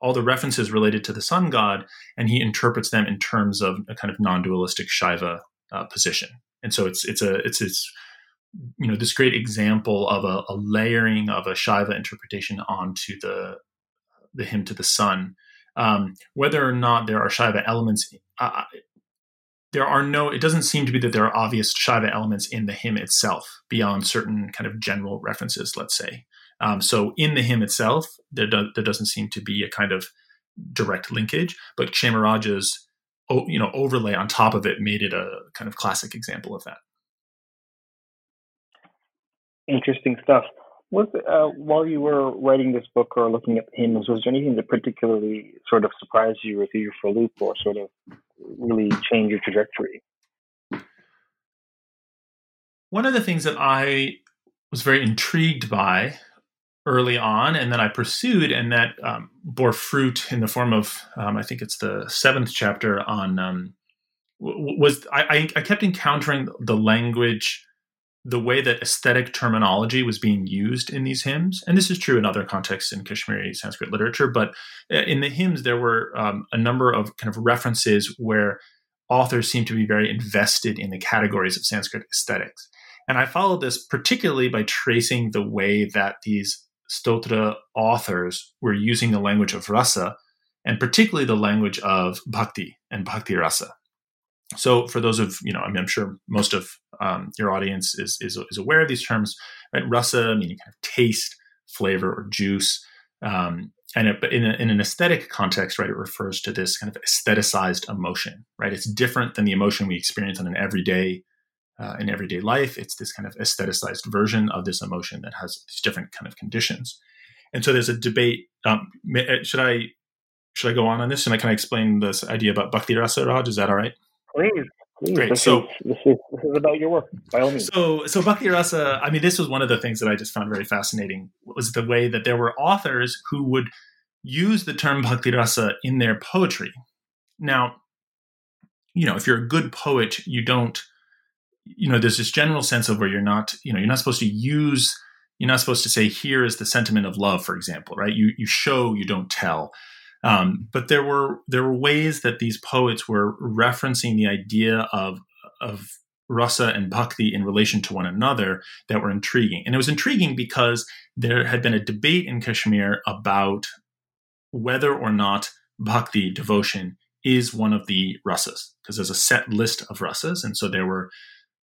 Speaker 3: all the references related to the sun god, and he interprets them in terms of a kind of non-dualistic Shaiva uh, position. And so it's it's a it's it's you know this great example of a, a layering of a Shaiva interpretation onto the the hymn to the sun. Um, whether or not there are Shaiva elements, uh, there are no. It doesn't seem to be that there are obvious Shaiva elements in the hymn itself beyond certain kind of general references. Let's say. Um, so in the hymn itself, there, do, there doesn't seem to be a kind of direct linkage, but Kshemaraja's you know overlay on top of it made it a kind of classic example of that
Speaker 2: interesting stuff. Was uh, while you were writing this book or looking at hymns, was there anything that particularly sort of surprised you or threw you for a loop, or sort of really changed your trajectory?
Speaker 3: One of the things that I was very intrigued by early on, and then I pursued, and that um, bore fruit in the form of, um, I think it's the seventh chapter on, um, was I, I kept encountering the language the way that aesthetic terminology was being used in these hymns, and this is true in other contexts in Kashmiri Sanskrit literature, but uh, in the hymns, there were um, a number of kind of references where authors seem to be very invested in the categories of Sanskrit aesthetics. And I followed this particularly by tracing the way that these stotra authors were using the language of rasa, and particularly the language of bhakti and bhakti rasa. So, for those of you know, I mean, I'm sure most of um, your audience is, is, is aware of these terms, right? Rasa meaning kind of taste, flavor, or juice, um, and it, in, a, in an aesthetic context, right, it refers to this kind of aestheticized emotion, right? It's different than the emotion we experience on an everyday uh, in everyday life. It's this kind of aestheticized version of this emotion that has these different kind of conditions. And so there's a debate. Um, uh, should I should I go on on this? And I can I explain this idea about bhakti rasa, Raj? Is that all right?
Speaker 2: Please. Please.
Speaker 3: Great.
Speaker 2: This
Speaker 3: so
Speaker 2: is, this is this is about your work, by all means.
Speaker 3: So so Bhakti Rasa, I mean, this was one of the things that I just found very fascinating was the way that there were authors who would use the term Bhakti Rasa in their poetry. Now, you know, if you're a good poet, you don't, you know, there's this general sense of where you're not, you know, you're not supposed to use, you're not supposed to say, here is the sentiment of love, for example, right? You you show, you don't tell. Um, but there were there were ways that these poets were referencing the idea of of rasa and bhakti in relation to one another that were intriguing. And it was intriguing because there had been a debate in Kashmir about whether or not bhakti devotion is one of the rasas because there's a set list of rasas and so there were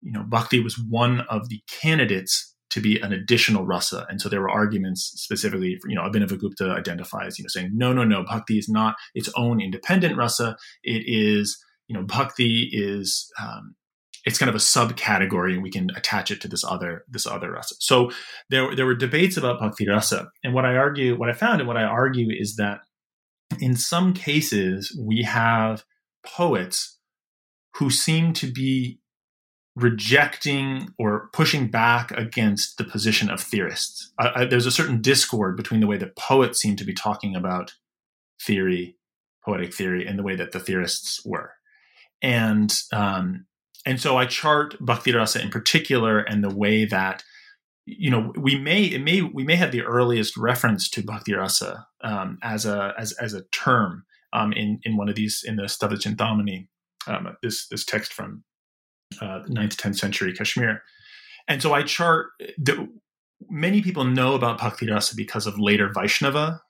Speaker 3: you know bhakti was one of the candidates to be an additional rasa. And so there were arguments specifically, for, you know, Abhinavagupta identifies, you know, saying, no, no, no, bhakti is not its own independent rasa. It is, you know, bhakti is, um, it's kind of a subcategory and we can attach it to this other, this other rasa. So there, there were debates about bhakti rasa. And what I argue, what I found and what I argue is that in some cases we have poets who seem to be rejecting or pushing back against the position of theorists. I, there's a certain discord between the way that poets seem to be talking about theory, poetic theory, and the way that the theorists were. And um, and so I chart Bhakti Rasa in particular and the way that you know we may it may we may have the earliest reference to Bhakti Rasa um, as a as as a term um, in in one of these in the Stava Chintamani, um, this this text from uh, 9th 10th century Kashmir. And so I chart the, many people know about Bhakti Rasa because of later Vaishnava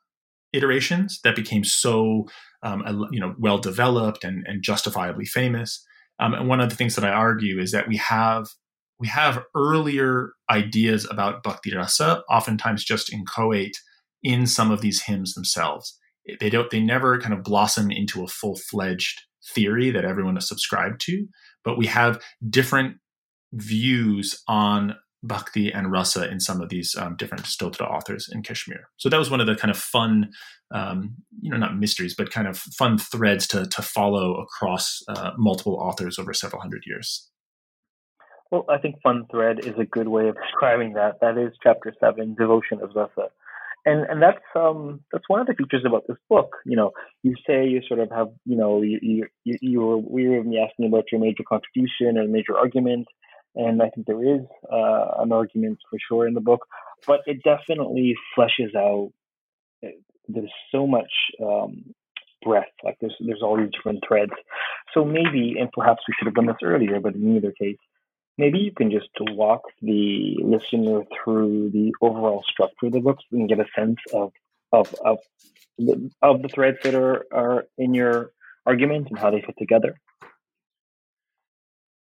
Speaker 3: iterations that became so um, you know well developed and, and justifiably famous. Um, and one of the things that I argue is that we have we have earlier ideas about Bhakti Rasa, oftentimes just inchoate in some of these hymns themselves. They don't they never kind of blossom into a full fledged theory that everyone is subscribed to, but we have different views on bhakti and rasa in some of these um, different stotra authors in Kashmir. So that was one of the kind of fun, um, you know, not mysteries, but kind of fun threads to to follow across uh, multiple authors over several hundred years.
Speaker 2: Well, I think fun thread is a good way of describing that. That is chapter seven, devotion of rasa and and that's um that's one of the features about this book. You know, you say you sort of have you know you you you, were we were asking about your major contribution and major argument, and I think there is uh, an argument for sure in the book, but it definitely fleshes out. Uh, there's so much um, breadth, like there's there's all these different threads. So maybe, and perhaps we should have done this earlier, but in either case, maybe you can just walk the listener through the overall structure of the books and get a sense of of of the, of the threads that are are in your argument and how they fit together.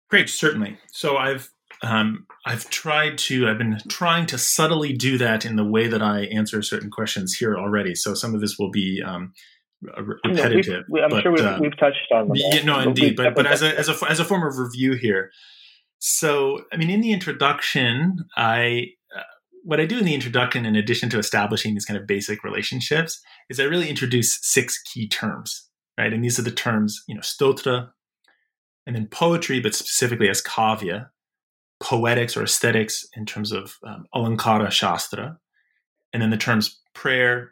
Speaker 3: Great, certainly. So I've um, I've tried to I've been trying to subtly do that in the way that I answer certain questions here already. So some of this will be um, repetitive.
Speaker 2: No, we've, I'm but, sure we've, uh, we've, touched on them.
Speaker 3: Yeah, no, indeed. But but as a as a as a form of review here, so, I mean, in the introduction, I uh, what I do in the introduction, in addition to establishing these kind of basic relationships, is I really introduce six key terms, right? And these are the terms, you know, stotra, and then poetry, but specifically as kavya, poetics or aesthetics in terms of um, alankara shastra, and then the terms prayer,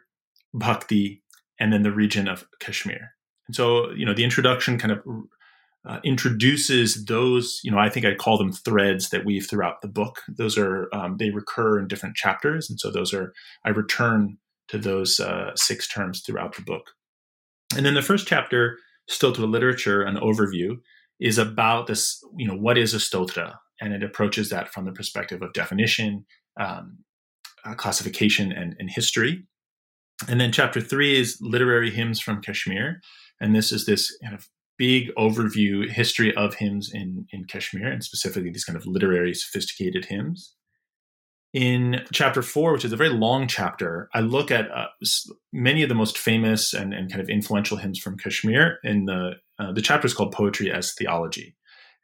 Speaker 3: bhakti, and then the region of Kashmir. And so, you know, the introduction kind of uh, introduces those you know i think i call them threads that weave throughout the book. Those are um, they recur in different chapters and so those are i return to those uh, six terms throughout the book. And then the first chapter stotra literature an overview is about this you know what is a stotra? And it approaches that from the perspective of definition um, uh, classification and, and history. And then chapter three is literary hymns from kashmir. And this is this kind of big overview history of hymns in in Kashmir and specifically these kind of literary sophisticated hymns. In chapter four, which is a very long chapter, I look at uh, many of the most famous and, and kind of influential hymns from Kashmir. In the uh, the chapter is called "Poetry as Theology,"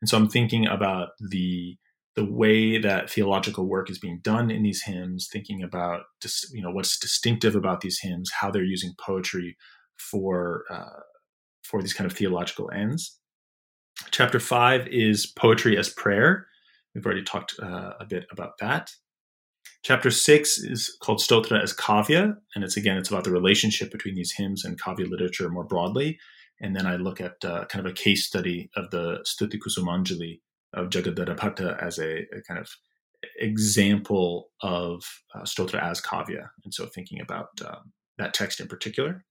Speaker 3: and so I'm thinking about the the way that theological work is being done in these hymns, thinking about just you know what's distinctive about these hymns, how they're using poetry for uh, for these kind of theological ends. Chapter five is poetry as prayer. We've already talked uh, a bit about that. Chapter six is called Stotra as Kavya, and it's again it's about the relationship between these hymns and Kavya literature more broadly. And then I look at uh, kind of a case study of the Stuti Kusumanjali of Jagaddhara Bhatta as a, a, kind of example of uh, Stotra as Kavya, and so thinking about uh, that text in particular.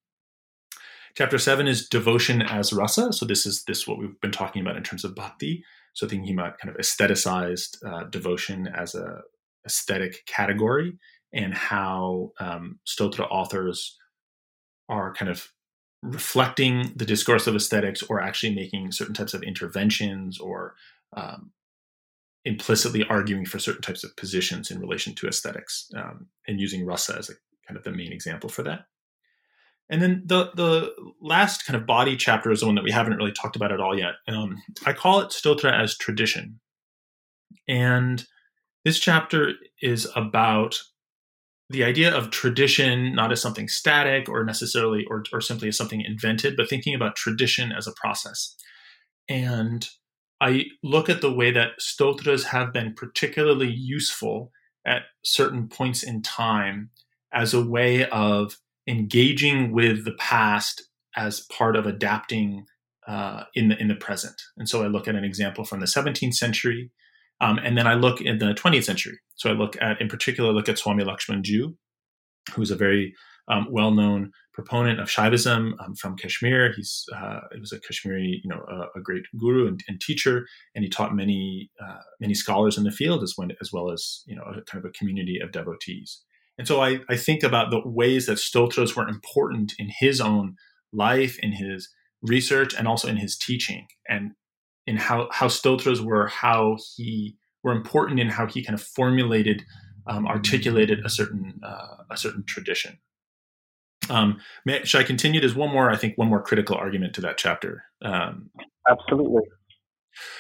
Speaker 3: Chapter seven is devotion as rasa. So this is this what we've been talking about in terms of bhakti. So thinking about kind of aestheticized uh, devotion as a aesthetic category and how um, stotra authors are kind of reflecting the discourse of aesthetics or actually making certain types of interventions or um, implicitly arguing for certain types of positions in relation to aesthetics um, and using rasa as a kind of the main example for that. And then the the last kind of body chapter is the one that we haven't really talked about at all yet. Um, I call it Stotra as tradition, and this chapter is about the idea of tradition not as something static or necessarily or, or simply as something invented, but thinking about tradition as a process. And I look at the way that stotras have been particularly useful at certain points in time as a way of engaging with the past as part of adapting uh, in the in the present. And so I look at an example from the 17th century, um, and then I look in the 20th century. So I look at, in particular, look at Swami Lakshman Ju, who's a very um, well-known proponent of Shaivism um, from Kashmir. He's uh, was a Kashmiri, you know, a, a great guru and, and, teacher, and he taught many uh, many scholars in the field as well as you know a kind of a community of devotees. And so I, I think about the ways that stotras were important in his own life, in his research, and also in his teaching, and in how how stotras were how he were important in how he kind of formulated, um, articulated a certain uh, a certain tradition. Um, may, should I continue? There's one more, I think, one more critical argument to that chapter. Um,
Speaker 2: Absolutely.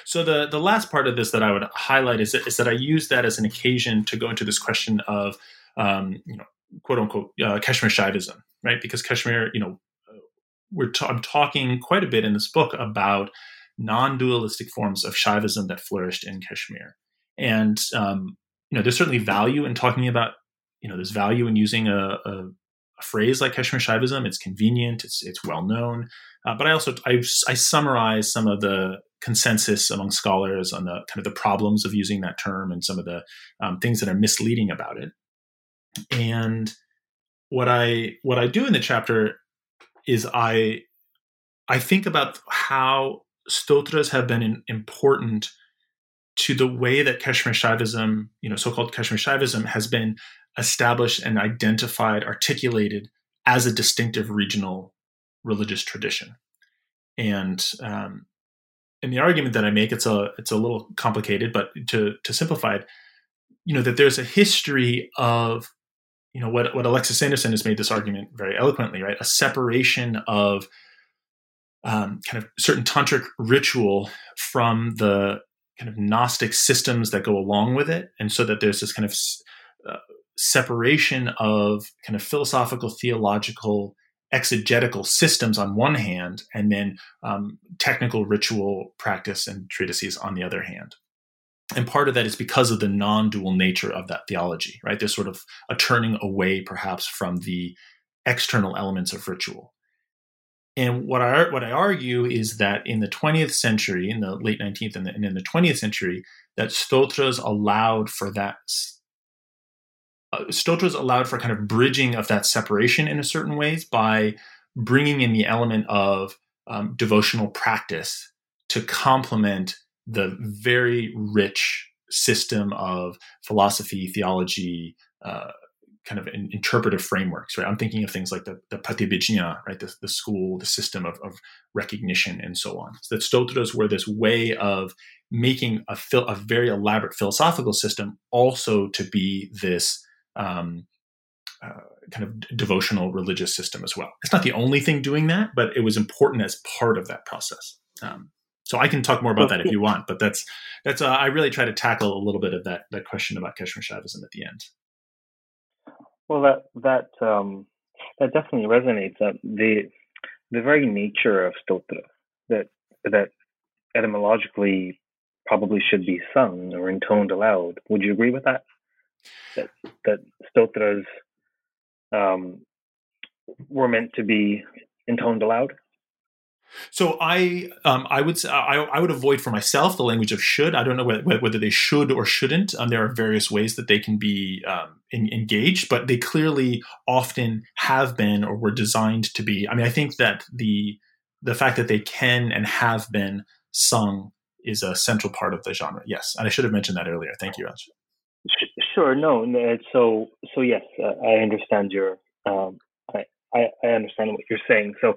Speaker 3: So the the last part of this that I would highlight is that, is that I use that as an occasion to go into this question of um, you know quote unquote uh, Kashmir Shaivism, right? Because Kashmir, you know, we're t- I'm talking quite a bit in this book about non-dualistic forms of Shaivism that flourished in Kashmir, and um, you know, there's certainly value in talking about you know, there's value in using a, a a phrase like Kashmir Shaivism. It's convenient. It's it's well known. Uh, but I also I, I summarize some of the consensus among scholars on the kind of the problems of using that term and some of the um, things that are misleading about it. And what I what I do in the chapter is I I think about how stotras have been important to the way that Kashmir Shaivism, you know, so-called Kashmir Shaivism, has been established and identified, articulated as a distinctive regional religious tradition. And um, in the argument that I make, it's a it's a little complicated, but to to simplify it, you know, that there's a history of you know what what Alexis Sanderson has made this argument very eloquently, right? A separation of um, kind of certain tantric ritual from the kind of Gnostic systems that go along with it, and so that there's this kind of uh, separation of kind of philosophical, theological, exegetical systems on one hand, and then um, technical ritual practice and treatises on the other hand. And part of that is because of the non dual nature of that theology, right? There's sort of a turning away perhaps from the external elements of ritual. And what I what I argue is that in the 20th century, in the late 19th and, the, and in the 20th century, that stotras allowed for that uh, stotras allowed for kind of bridging of that separation in a certain ways by bringing in the element of um, devotional practice to complement the very rich system of philosophy, theology, uh, kind of in, interpretive frameworks, right? I'm thinking of things like the, the Pratyabhijna, right? The, the school, the system of, of recognition and so on. So that stotras were this way of making a, a very elaborate philosophical system also to be this um, uh, kind of devotional religious system as well. It's not the only thing doing that, but it was important as part of that process. Um, so I can talk more about that if you want, but that's that's uh, I really try to tackle a little bit of that that question about Kashmir Shaivism at the end.
Speaker 2: Well, that that um, that definitely resonates. Uh, the the very nature of stotra that that etymologically probably should be sung or intoned aloud. Would you agree with that? that that stotras um, were meant to be intoned aloud?
Speaker 3: So I um, I would I, I would avoid for myself the language of should. I don't know whether, whether they should or shouldn't. Um, there are various ways that they can be um, in, engaged, but they clearly often have been or were designed to be. I mean, I think that the the fact that they can and have been sung is a central part of the genre. Yes, and I should have mentioned that earlier. Thank you, Raj.
Speaker 2: Sure. No. So so yes, uh, I understand your. Um, I, I understand what you're saying. So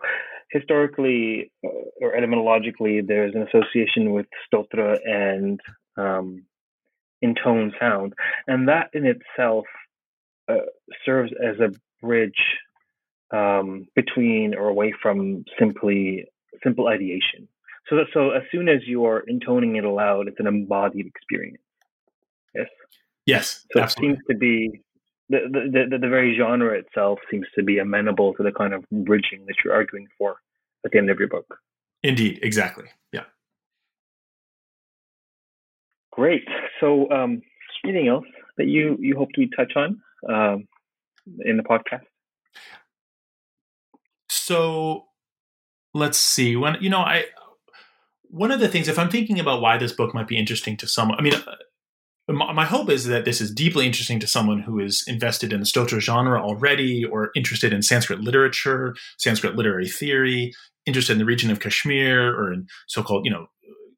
Speaker 2: historically uh, or etymologically, there's an association with stotra and um, intone sound, and that in itself uh, serves as a bridge um, between or away from simply simple ideation. So that, so as soon as you are intoning it aloud, it's an embodied experience. Yes.
Speaker 3: Yes,
Speaker 2: so absolutely. it seems to be the, the, the the very genre itself seems to be amenable to the kind of bridging that you're arguing for at the end of your book.
Speaker 3: Indeed, exactly. Yeah.
Speaker 2: Great. So, um, anything else that you you hope to touch on um, in the podcast?
Speaker 3: So, let's see. When you know, I one of the things, if I'm thinking about why this book might be interesting to someone, I mean, uh, my hope is that this is deeply interesting to someone who is invested in the Stotra genre already, or interested in Sanskrit literature, Sanskrit literary theory, interested in the region of Kashmir, or in so-called, you know,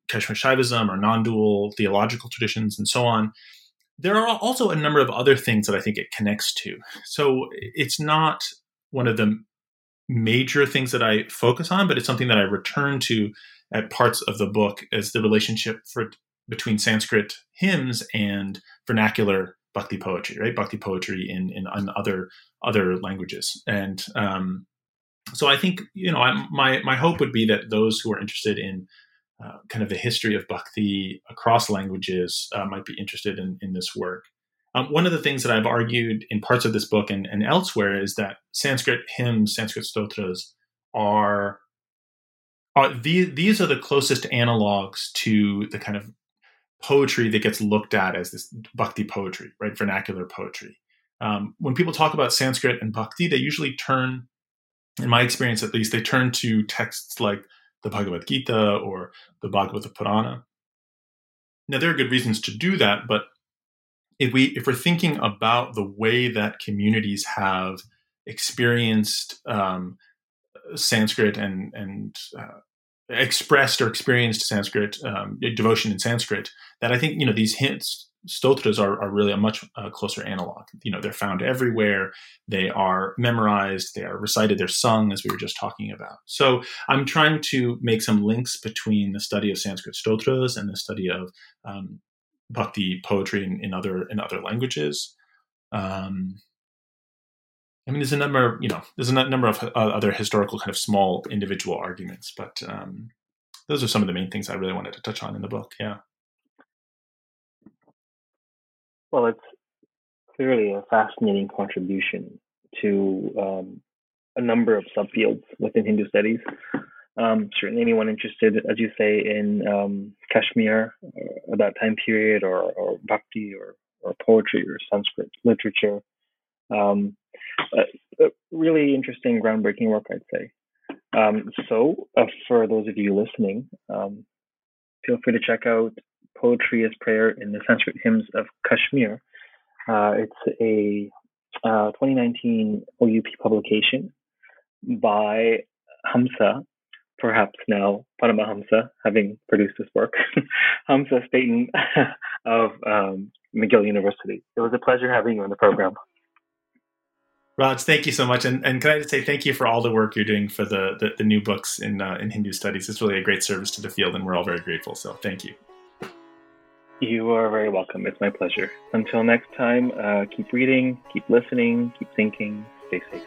Speaker 3: Kashmir Shaivism or non-dual theological traditions, and so on. There are also a number of other things that I think it connects to. So it's not one of the major things that I focus on, but it's something that I return to at parts of the book as the relationship for between Sanskrit hymns and vernacular bhakti poetry, right? Bhakti poetry in in, in other other languages, and um, so I think you know I, my my hope would be that those who are interested in uh, kind of the history of bhakti across languages uh, might be interested in in this work. Um, one of the things that I've argued in parts of this book and, and elsewhere is that Sanskrit hymns, Sanskrit stotras, are are these these are the closest analogs to the kind of poetry that gets looked at as this bhakti poetry, right? Vernacular poetry. Um, when people talk about Sanskrit and bhakti, they usually turn, in my experience at least, they turn to texts like the Bhagavad Gita or the Bhagavata Purana. Now there are good reasons to do that, but if we if we're thinking about the way that communities have experienced um, Sanskrit and and uh, expressed or experienced Sanskrit um, devotion in Sanskrit, that I think you know these hints stotras are, are really a much uh, closer analog. You know, they're found everywhere. They are memorized. They are recited. They're sung, as we were just talking about. So I'm trying to make some links between the study of Sanskrit stotras and the study of um, bhakti poetry in, in, other in other languages. Um, I mean, there's a number, you know, there's a number of uh, other historical kind of small individual arguments, but um, those are some of the main things I really wanted to touch on in the book. Yeah.
Speaker 2: Well, it's clearly a fascinating contribution to um, a number of subfields within Hindu studies. Um, certainly, anyone interested, as you say, in um, Kashmir, uh, that time period, or, or bhakti, or, or poetry, or Sanskrit literature, um, uh, really interesting, groundbreaking work, I'd say. Um, so, uh, for those of you listening, um, feel free to check out Poetry as Prayer in the Sanskrit Hymns of Kashmir. Uh, it's a uh, 2019 OUP publication by Hamsa, perhaps now Paramahamsa, having produced this work, Hamsa Stainton of um, McGill University. It was a pleasure having you on the program.
Speaker 3: Raj, thank you so much, and, and can I just say thank you for all the work you're doing for the the, the new books in uh, in Hindu studies. It's really a great service to the field, and we're all very grateful. So thank you.
Speaker 2: You are very welcome. It's my pleasure. Until next time, uh, keep reading, keep listening, keep thinking, stay safe.